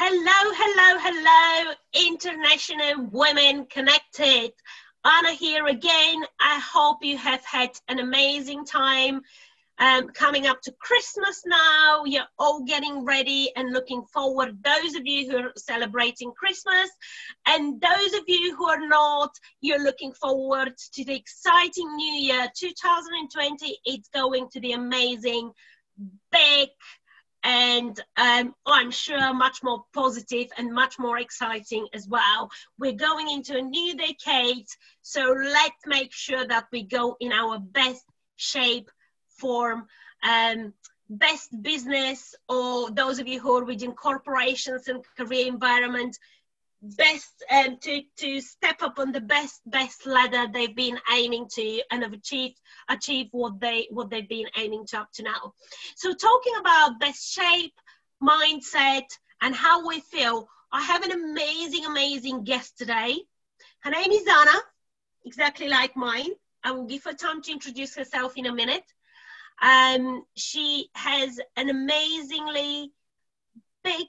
Hello, hello, hello, International Women Connected. Anna here again. I hope you have had an amazing time. Um, coming up to Christmas now, you're all getting ready and looking forward. Those of you who are celebrating Christmas, and those of you who are not, you're looking forward to the exciting new year 2020. It's going to be amazing, big, and um, I'm sure much more positive and much more exciting as well. We're going into a new decade, so let's make sure that we go in our best shape, form, um, best business, or those of you who are within corporations and career environment, best um, to to step up on the best best ladder they've been aiming to and have achieved achieve what they what they've been aiming to up to now. So talking about best shape mindset and how we feel i have an amazing amazing guest today. Her name is anna exactly like mine. I will give her time to introduce herself in a minute. Um, she has an amazingly big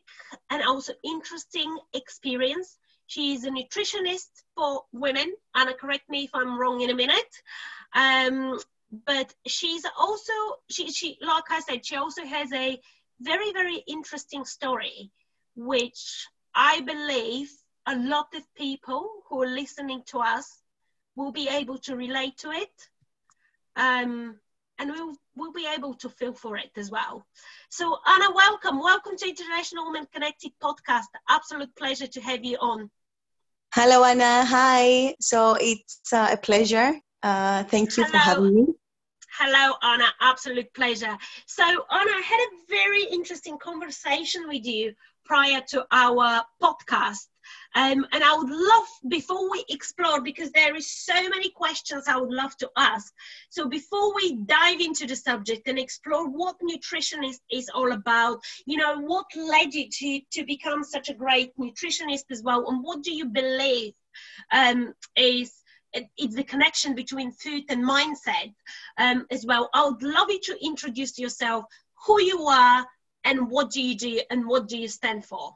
and also interesting experience. She is a nutritionist for women. Anna, correct me if I'm wrong in a minute. Um, but she's also she, she like I said, she also has a very very interesting story, which I believe a lot of people who are listening to us will be able to relate to it. Um, and we'll, we'll be able to feel for it as well. So, Anna, welcome. Welcome to International Women Connected podcast. Absolute pleasure to have you on. Hello, Anna. Hi. So, it's uh, a pleasure. Uh, thank you Hello. for having me. Hello, Anna. Absolute pleasure. So, Anna, I had a very interesting conversation with you prior to our podcast. Um, and I would love, before we explore, because there is so many questions I would love to ask. So before we dive into the subject and explore what nutrition is, all about, you know, what led you to, to become such a great nutritionist as well, and what do you believe um, is it's the connection between food and mindset um, as well. I would love you to introduce yourself, who you are, and what do you do, and what do you stand for.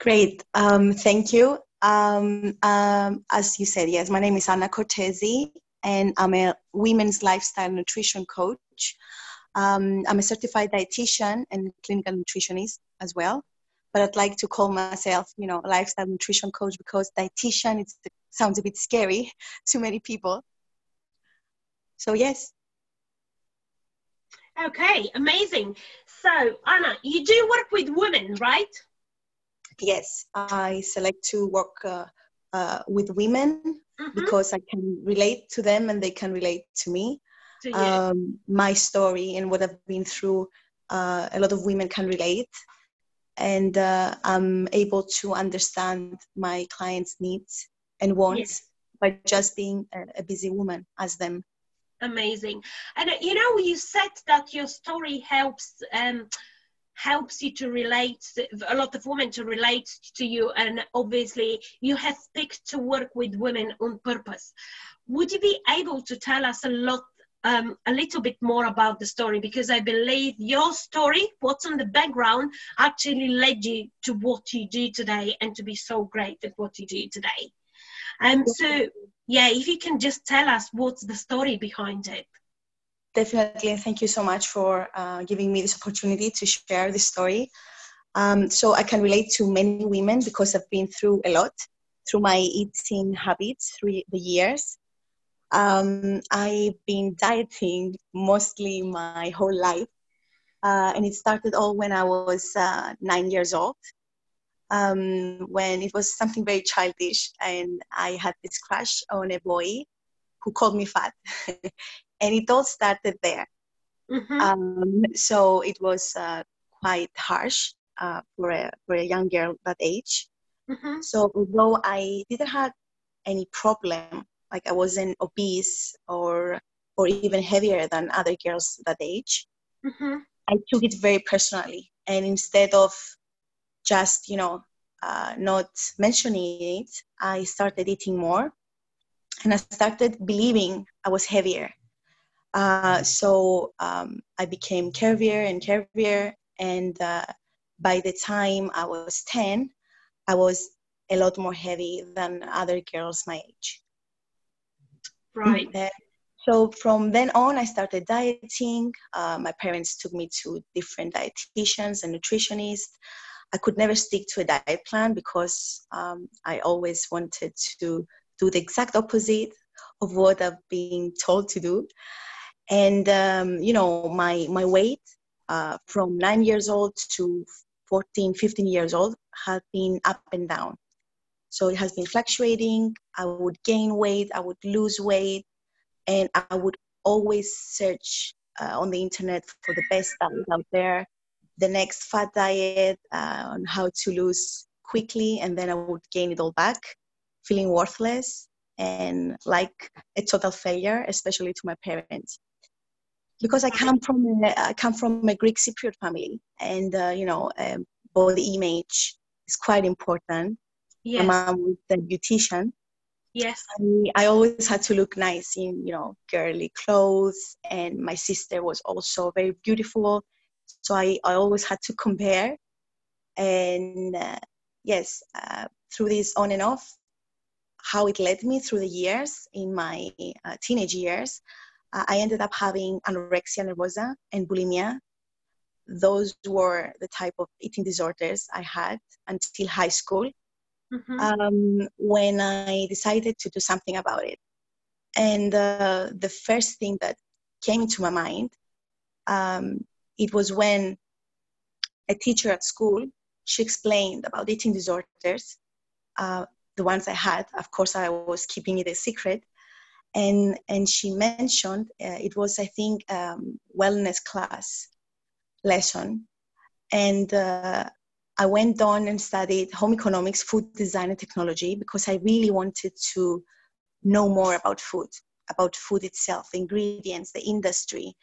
Great, um, thank you. Um, um, as you said, yes, my name is Anna Cortesi, and I'm a women's lifestyle nutrition coach. Um, I'm a certified dietitian and clinical nutritionist as well, but I'd like to call myself, you know, lifestyle nutrition coach because dietitian it sounds a bit scary to many people. So yes. Okay, amazing. So Anna, you do work with women, right? Yes, I select to work uh, uh, with women mm-hmm. because I can relate to them and they can relate to me. So, yeah. um, my story and what I've been through, uh, a lot of women can relate. And uh, I'm able to understand my clients' needs and wants by just being a, a busy woman as them amazing and uh, you know you said that your story helps um, helps you to relate a lot of women to relate to you and obviously you have picked to work with women on purpose would you be able to tell us a lot um, a little bit more about the story because I believe your story, what's on the background, actually led you to what you do today and to be so great at what you do today. Um, so, yeah, if you can just tell us what's the story behind it. Definitely, thank you so much for uh, giving me this opportunity to share this story. Um, so I can relate to many women because I've been through a lot through my eating habits through the years. Um, I've been dieting mostly my whole life, uh, and it started all when I was uh, nine years old. Um, when it was something very childish, and I had this crush on a boy who called me fat. and it all started there. Mm-hmm. Um, so it was uh, quite harsh uh, for a for a young girl that age. Mm-hmm. So although I didn't have any problem, like I wasn't obese or or even heavier than other girls that age, mm-hmm. I took it very personally. And instead of just you know uh, not mentioning it, I started eating more, and I started believing I was heavier. Uh, so um, I became curvier and curvier, and uh, by the time I was 10, I was a lot more heavy than other girls my age. Right. So from then on, I started dieting. Uh, my parents took me to different dietitians and nutritionists. I could never stick to a diet plan because um, I always wanted to do the exact opposite of what I've been told to do. And um, you know, my my weight uh, from nine years old to 14, 15 years old has been up and down. So it has been fluctuating. I would gain weight, I would lose weight, and I would always search uh, on the internet for the best diet out there, the next fat diet uh, on how to lose quickly, and then I would gain it all back, feeling worthless and like a total failure, especially to my parents. Because I come from a, I come from a Greek Cypriot family, and uh, you know, um, body image is quite important. Yes. My mom was a beautician. Yes. I, I always had to look nice in, you know, girly clothes, and my sister was also very beautiful. So I, I always had to compare. And uh, yes, uh, through this on and off, how it led me through the years in my uh, teenage years, I ended up having anorexia nervosa and bulimia. Those were the type of eating disorders I had until high school mm-hmm. um, when I decided to do something about it. And uh, the first thing that came into my mind, um, it was when a teacher at school, she explained about eating disorders, uh, the ones I had. Of course, I was keeping it a secret. And, and she mentioned uh, it was, I think, um, wellness class lesson. And uh, I went on and studied home economics, food design, and technology because I really wanted to know more about food, about food itself, the ingredients, the industry,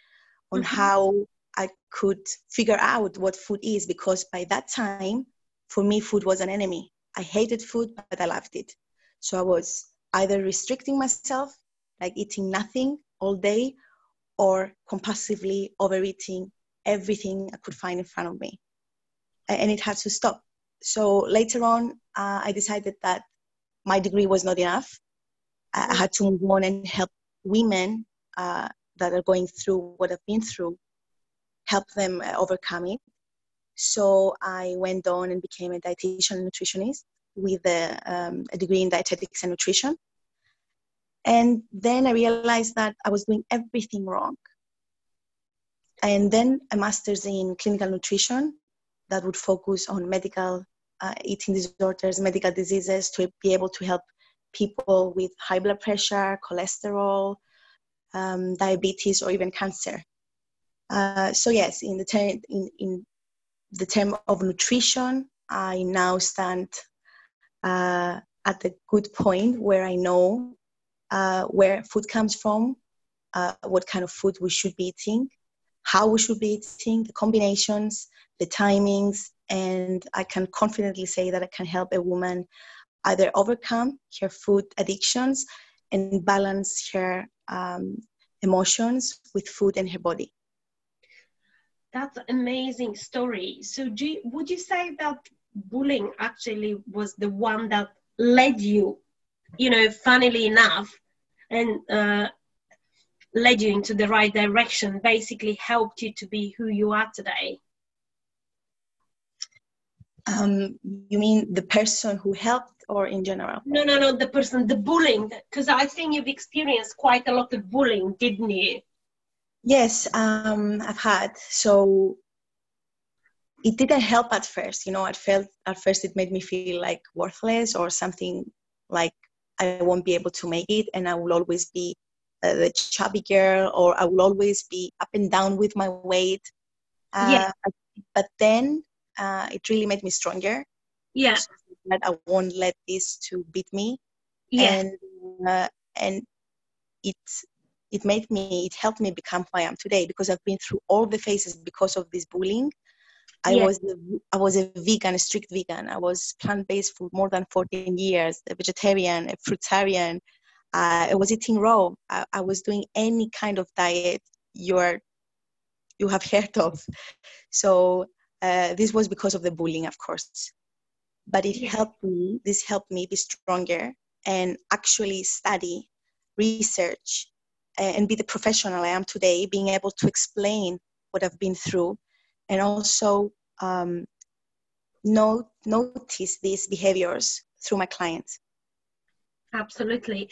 on mm-hmm. how I could figure out what food is because by that time, for me, food was an enemy. I hated food, but I loved it. So I was either restricting myself, like eating nothing all day, or compulsively overeating everything I could find in front of me and it had to stop. So later on, uh, I decided that my degree was not enough. I had to move on and help women uh, that are going through what I've been through, help them uh, overcome it. So I went on and became a dietitian nutritionist with a, um, a degree in dietetics and nutrition. And then I realized that I was doing everything wrong. And then a master's in clinical nutrition that would focus on medical uh, eating disorders, medical diseases to be able to help people with high blood pressure, cholesterol, um, diabetes, or even cancer. Uh, so yes, in the term in, in the term of nutrition, I now stand uh, at a good point where I know uh, where food comes from, uh, what kind of food we should be eating, how we should be eating, the combinations, the timings, and I can confidently say that I can help a woman either overcome her food addictions and balance her um, emotions with food and her body. That's an amazing story. So, do you, would you say that bullying actually was the one that led you, you know, funnily enough, and uh, led you into the right direction, basically helped you to be who you are today? Um, you mean the person who helped or in general? No, no, no, the person, the bullying, because I think you've experienced quite a lot of bullying, didn't you? Yes, um, I've had. So it didn't help at first. You know, I felt at first it made me feel like worthless or something like I won't be able to make it and I will always be uh, the chubby girl or I will always be up and down with my weight. Uh, yeah. But then uh, it really made me stronger. Yeah. So that I won't let this to beat me. Yeah. And uh, and it it made me it helped me become who I am today because I've been through all the phases because of this bullying. I yeah. was I was a vegan, a strict vegan. I was plant based for more than 14 years, a vegetarian, a fruitarian. Uh, I was eating raw. I, I was doing any kind of diet you're you have heard of. So uh, this was because of the bullying, of course. But it helped me, this helped me be stronger and actually study, research, and be the professional I am today, being able to explain what I've been through and also um, notice these behaviors through my clients. Absolutely.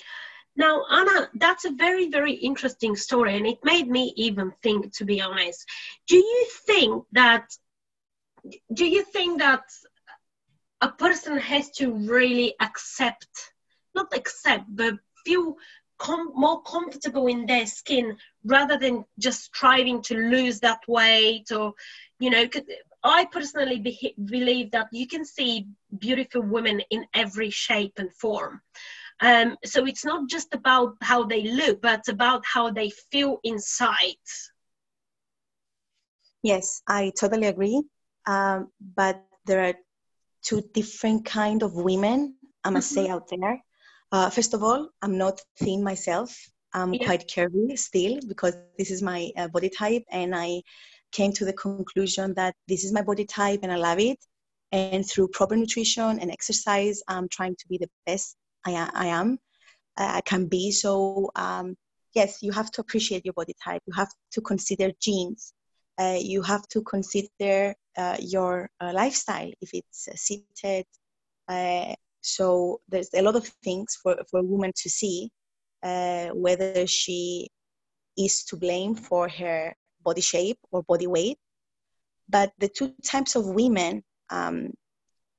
Now, Anna, that's a very, very interesting story, and it made me even think, to be honest. Do you think that do you think that a person has to really accept, not accept, but feel com- more comfortable in their skin rather than just striving to lose that weight or, you know, I personally be- believe that you can see beautiful women in every shape and form. Um, so it's not just about how they look, but about how they feel inside. Yes, I totally agree. Um, but there are two different kind of women i must mm-hmm. say out there uh, first of all i'm not thin myself i'm yeah. quite curvy still because this is my uh, body type and i came to the conclusion that this is my body type and i love it. And through proper nutrition and exercise i'm trying to be the best i, I am i can be. So um, yes you have to appreciate your body type. You have to consider genes. Uh, you have to consider uh, your uh, lifestyle if it's uh, seated. Uh, so there's a lot of things for, for a woman to see uh, whether she is to blame for her body shape or body weight. But the two types of women um,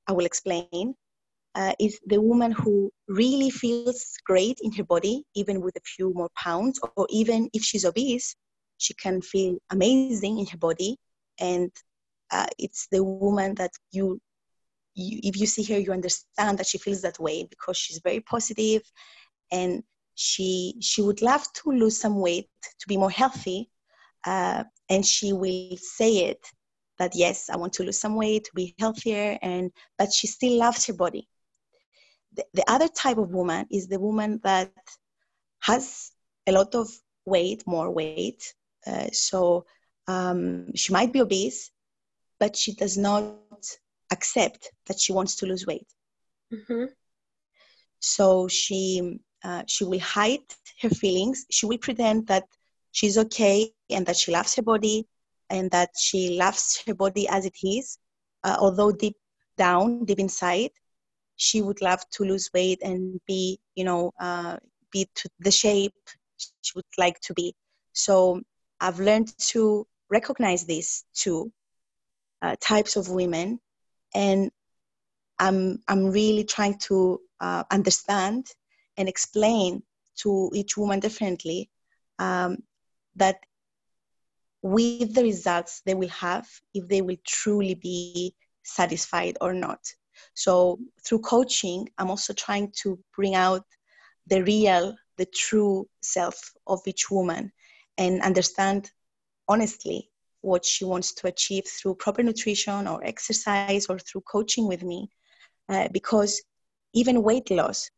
I will explain is the woman who really feels great in her body, even with a few more pounds, or even if she's obese, she can feel amazing in her body and uh, it's the woman that you, you if you see her you understand that she feels that way because she's very positive and she she would love to lose some weight to be more healthy uh, and she will say it that yes i want to lose some weight to be healthier and but she still loves her body the, the other type of woman is the woman that has a lot of weight more weight uh, so um, she might be obese, but she does not accept that she wants to lose weight. Mm-hmm. So she uh, she will hide her feelings. She will pretend that she's okay and that she loves her body and that she loves her body as it is, uh, although deep down, deep inside, she would love to lose weight and be, you know, uh, be to the shape she would like to be. So I've learned to recognize these two uh, types of women, and I'm I'm really trying to uh, understand and explain to each woman differently um, that with the results they will have if they will truly be satisfied or not. So through coaching, I'm also trying to bring out the real, the true self of each woman and understand honestly what she wants to achieve through proper nutrition or exercise or through coaching with me. Uh, because even weight loss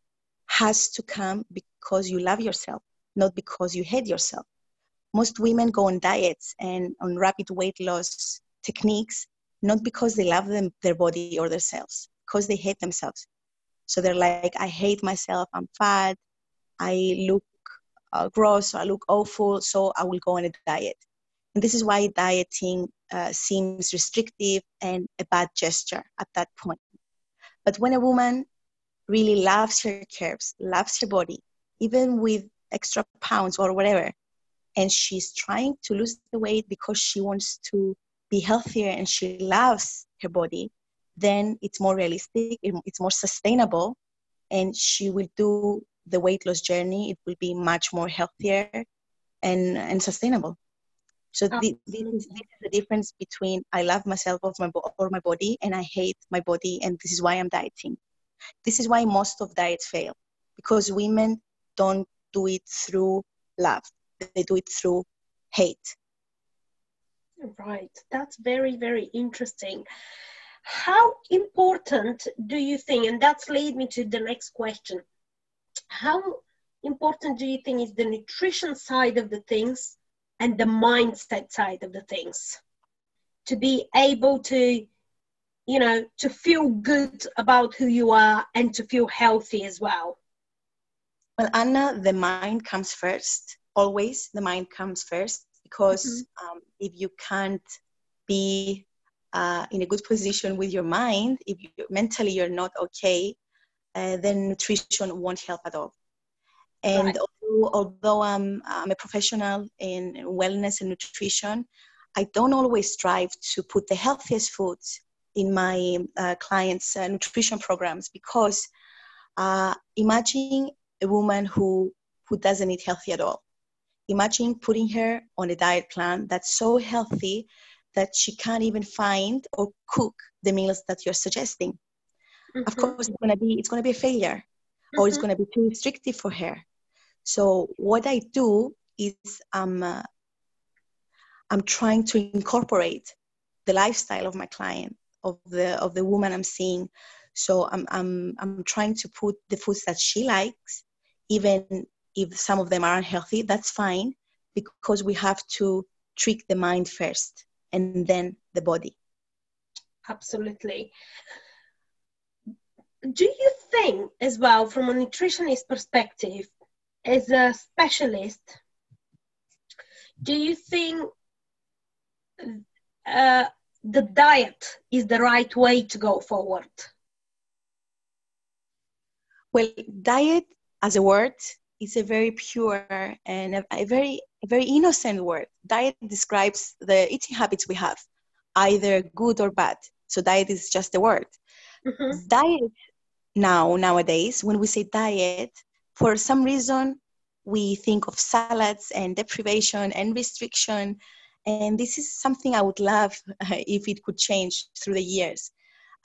has to come because you love yourself, not because you hate yourself. Most women go on diets and on rapid weight loss techniques, not because they love them, their body or themselves, because they hate themselves. So they're like, I hate myself, I'm fat, I look uh, gross, I look awful, so I will go on a diet. And this is why dieting uh, seems restrictive and a bad gesture at that point. But when a woman really loves her curves, loves her body, even with extra pounds or whatever, and she's trying to lose the weight because she wants to be healthier and she loves her body, then it's more realistic, it's more sustainable, and she will do the weight loss journey, it will be much more healthier and, and sustainable. So this, this, is, this, is, the difference between I love myself or my, or my body and I hate my body, and this is why I'm dieting. This is why most of diets fail because women don't do it through love; they do it through hate. Right, that's very very interesting. How important do you think, and that's lead me to the next question. How important do you think is the nutrition side of the things and the mindset side of the things? To be able to you know to feel good about who you are and to feel healthy as well. Well anna the mind comes first always the mind comes first because mm-hmm. um, if you can't be uh, in a good position with your mind if you, mentally you're not okay uh, then nutrition won't help at all and right. although, although I'm, I'm a professional in wellness and nutrition I don't always strive to put the healthiest foods in my uh, clients' uh, nutrition programs because uh, imagine a woman who, who doesn't eat healthy at all. Imagine putting her on a diet plan that's so healthy that she can't even find or cook the meals that you're suggesting. Mm-hmm. Of course, it's gonna be it's gonna be a failure, mm-hmm. or it's mm-hmm. gonna be too restrictive for her. So what I do is um, uh, I'm trying to incorporate the lifestyle of my client, of the of the woman I'm seeing. So I'm I'm I'm trying to put the foods that she likes, even if some of them are unhealthy. That's fine because we have to trick the mind first and then the body. Absolutely. Do you think, as well, from a nutritionist perspective, as a specialist, do you think uh, the diet is the right way to go forward? Well, diet as a word is a very pure and a, a very a very innocent word. Diet describes the eating habits we have, either good or bad. So diet is just a word. Mm-hmm. Diet now nowadays, when we say diet, for some reason we think of salads and deprivation and restriction and this is something I would love if it could change through the years.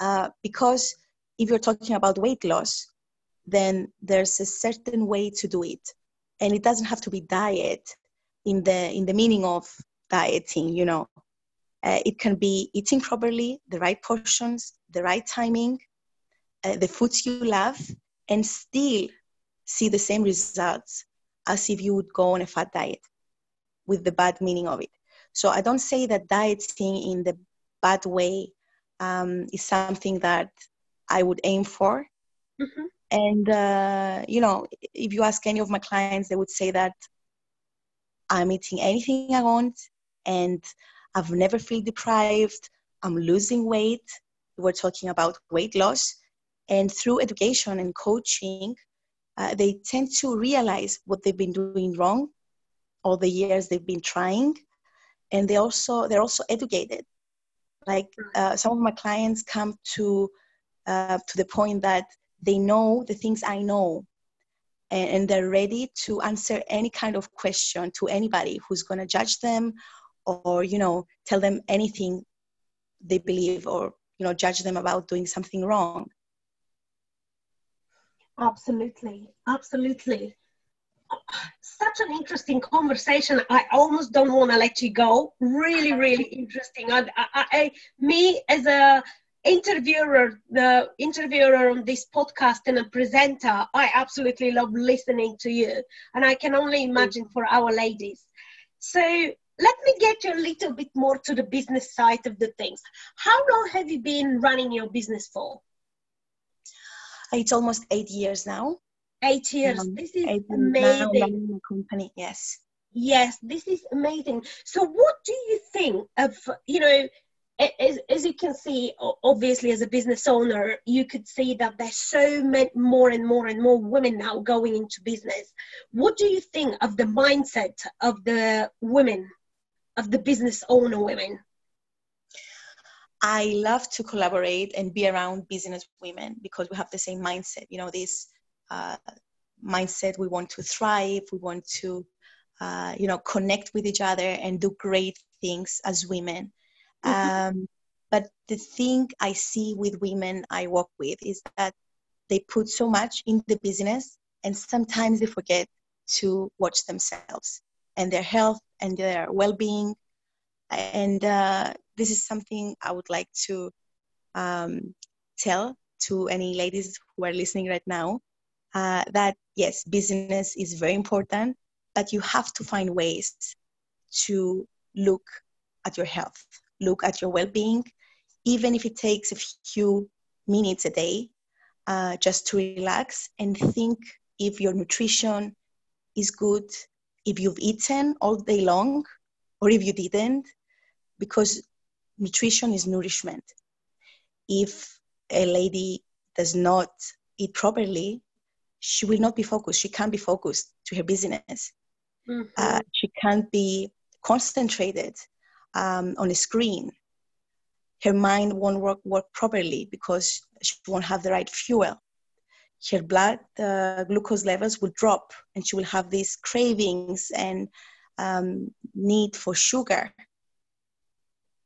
Uh, because if you're talking about weight loss, then there's a certain way to do it. And it doesn't have to be diet in the, in the meaning of dieting, you know. Uh, it can be eating properly, the right portions, the right timing, uh, the foods you love, and still see the same results as if you would go on a fat diet with the bad meaning of it. So I don't say that dieting in the bad way um, is something that I would aim for. Mm-hmm. And, uh, you know, if you ask any of my clients, they would say that I'm eating anything I want and I've never feel deprived. I'm losing weight. We're talking about weight loss. And through education and coaching, uh, they tend to realize what they've been doing wrong all the years they've been trying and they also they're also educated like uh, some of my clients come to uh, to the point that they know the things i know and, and they're ready to answer any kind of question to anybody who's going to judge them or you know tell them anything they believe or you know judge them about doing something wrong absolutely absolutely such an interesting conversation. I almost don't want to let you go. Really, really interesting. I, I, I, me as a interviewer, the interviewer on this podcast and a presenter, I absolutely love listening to you, and I can only imagine for our ladies. So let me get you a little bit more to the business side of the things. How long have you been running your business for? It's almost eight years now eight years. Um, this is amazing. company, yes. Yes, this is amazing. So, what do you think of, you know, as, as you can see, obviously, as a business owner, you could see that there's so many more and more and more women now going into business. What do you think of the mindset of the women, of the business owner women? I love to collaborate and be around business women because we have the same mindset. You know, this uh, mindset. We want to thrive. We want to, uh, you know, connect with each other and do great things as women. Um, but the thing I see with women I work with is that they put so much in the business and sometimes they forget to watch themselves and their health and their well-being. And uh, this is something i would like to um, tell to any ladies who are listening right now uh, that yes, business is very important, but you have to find ways to look at your health, look at your well-being even if it takes a few minutes a day uh, just to relax and think if your nutrition is good if you've eaten all day long or if you didn't because nutrition is nourishment. If a lady does not eat properly she will not be focused. She can't be focused to her business. Mm-hmm. uh, she can't be concentrated um, on a screen. Her mind won't work, work properly because she won't have the right fuel. Her blood uh, glucose levels will drop and she will have these cravings and um, need for sugar.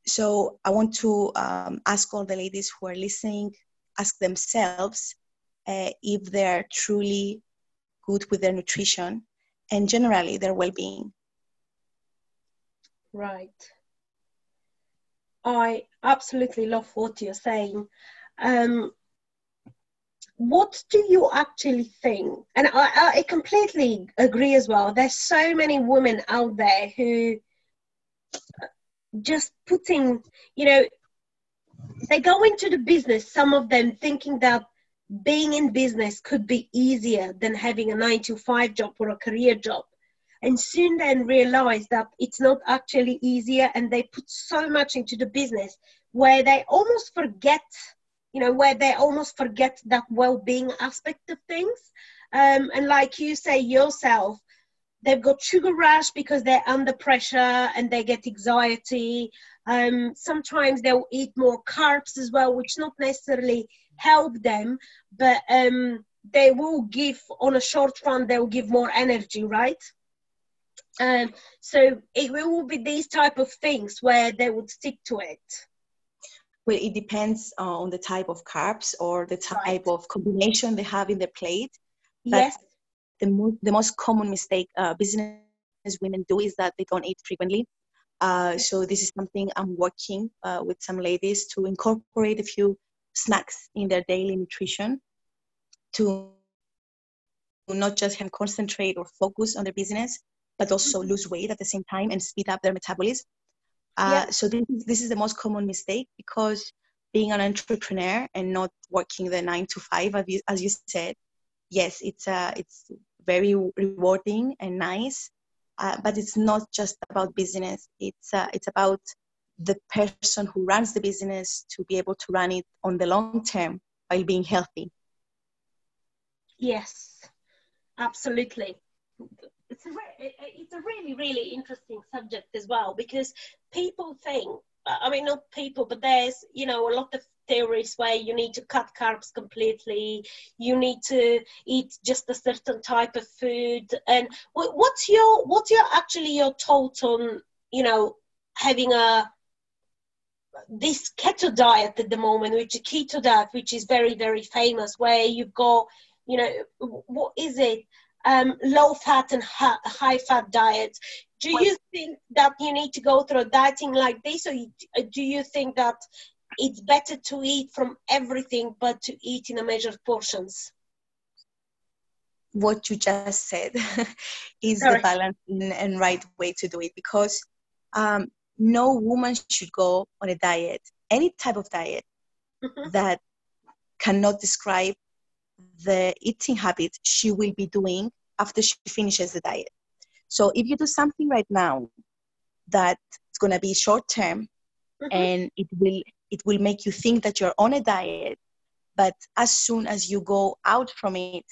So i want to um, ask all the ladies who are listening ask themselves uh, if they're truly good with their nutrition and generally their well-being. Right i absolutely love what you're saying. Um, what do you actually think? And I, I completely agree as well. There's so many women out there who just putting you know they go into the business some of them thinking that being in business could be easier than having a nine to five job or a career job and soon then realize that it's not actually easier and they put so much into the business where they almost forget you know where they almost forget that well-being aspect of things um, and like you say yourself they've got sugar rush because they're under pressure and they get anxiety um, sometimes they'll eat more carbs as well which not necessarily help them, but um, they will give on a short run. They will give more energy, right? Um, so it will be these type of things where they would stick to it. Well, it depends on the type of carbs or the type right. of combination they have in their plate. yes. The, mo- the most common mistake uh, business women do is that they don't eat frequently. Uh, so this is something I'm working uh, with some ladies to incorporate a few snacks in their daily nutrition to not just have concentrate or focus on their business, but also lose weight at the same time and speed up their metabolism. Uh, yeah. So this, this is the most common mistake because being an entrepreneur and not working the nine to five, as you, as you said, yes, it's uh, it's very rewarding and nice, uh, but it's not just about business. It's uh, it's about the person who runs the business to be able to run it on the long term while being healthy. Yes, absolutely. It's a, it's a really, really interesting subject as well because people think, I mean, not people, but there's, you know, a lot of theories where you need to cut carbs completely, you need to eat just a certain type of food. And what's your, what's your actually your thought on, you know, having a this keto diet at the moment, which is keto diet, which is very, very famous, where you've got, you know, what is it? Um, low fat and high fat diets. Do you think that you need to go through a dieting like this, or do you think that it's better to eat from everything but to eat in a measured portions? What you just said is Sorry. the balance and right way to do it because um, no woman should go on a diet, any type of diet mm-hmm. that cannot describe the eating habits she will be doing after she finishes the diet. So if you do something right now that it's going to be short term mm-hmm. and it will it will make you think that you're on a diet, but as soon as you go out from it,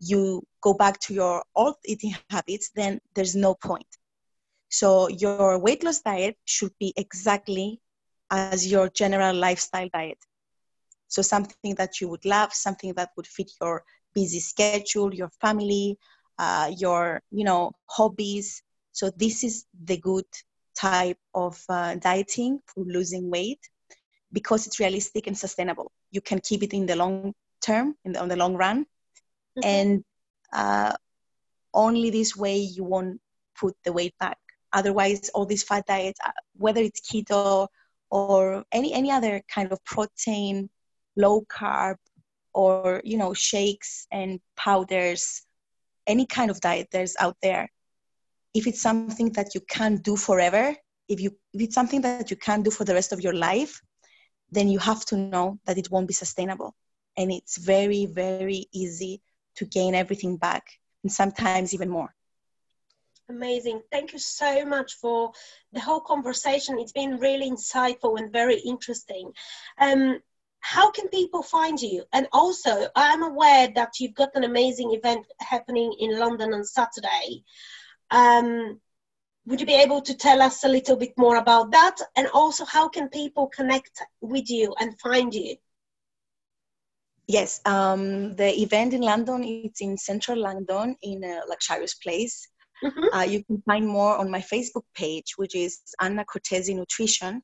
you go back to your old eating habits, then there's no point. So your weight loss diet should be exactly as your general lifestyle diet. So something that you would love, something that would fit your busy schedule, your family, uh, your you know hobbies. So this is the good type of uh, dieting for losing weight because it's realistic and sustainable. You can keep it in the long term, in the, on the long run, mm-hmm. and uh, only this way you won't put the weight back. Otherwise, all these fat diets, uh, whether it's keto or any any other kind of protein, low carb, or you know shakes and powders, any kind of diet there's out there, if it's something that you can't do forever, if you if it's something that you can't do for the rest of your life, then you have to know that it won't be sustainable. And it's very, very easy to gain everything back and sometimes even more. Amazing. Thank you so much for the whole conversation. It's been really insightful and very interesting. Um, how can people find you? And also, I'm aware that you've got an amazing event happening in London on Saturday. Um, would you be able to tell us a little bit more about that? And also, how can people connect with you and find you? Yes, um, the event in London, it's in central London in a luxurious place. Mm-hmm. Uh, you can find more on my Facebook page, which is Anna Cortese Nutrition,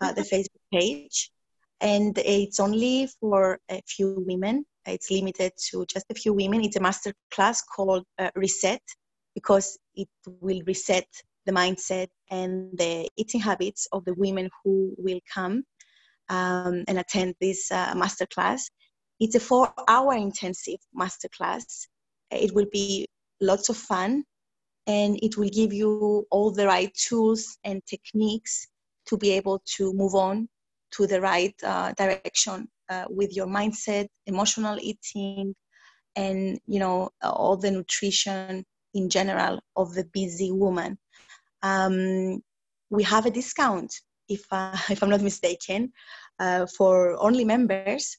uh, mm-hmm. the Facebook page. And it's only for a few women. It's limited to just a few women. It's a master class called uh, Reset because it will reset the mindset and the eating habits of the women who will come um, and attend this uh, master class. It's a four hour intensive master class. It will be lots of fun and it will give you all the right tools and techniques to be able to move on to the right uh, direction uh, with your mindset emotional eating and you know all the nutrition in general of the busy woman um, we have a discount if, uh, if i'm not mistaken uh, for only members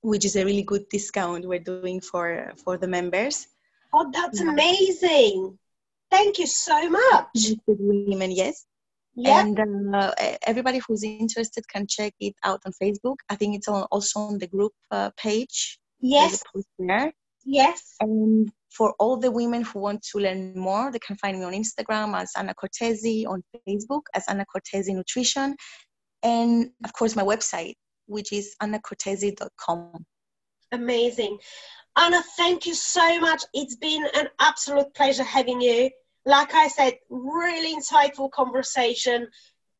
which is a really good discount we're doing for for the members oh that's amazing Thank you so much. Women, yes. Yeah. And uh, everybody who's interested can check it out on Facebook. I think it's on, also on the group uh, page. Yes. There. Yes. And for all the women who want to learn more, they can find me on Instagram as Anna Cortese, on Facebook as Anna Cortese Nutrition, and of course my website, which is annacortese.com. Amazing. Anna, thank you so much. It's been an absolute pleasure having you like I said, really insightful conversation,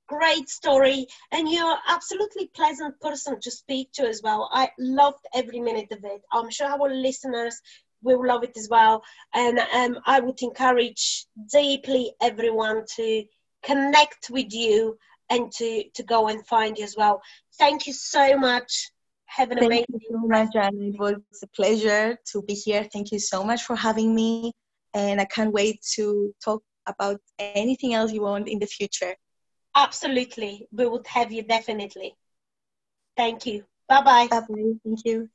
great story, and you're absolutely pleasant person to speak to as well. I loved every minute of it. I'm sure our listeners will love it as well. And um, I would encourage deeply everyone to connect with you and to, to go and find you as well. Thank you so much. Have an Thank amazing you so much, It was a pleasure to be here. Thank you so much for having me and I can't wait to talk about anything else you want in the future. Absolutely. We would have you definitely. Thank you. Bye bye. Bye bye. Thank you.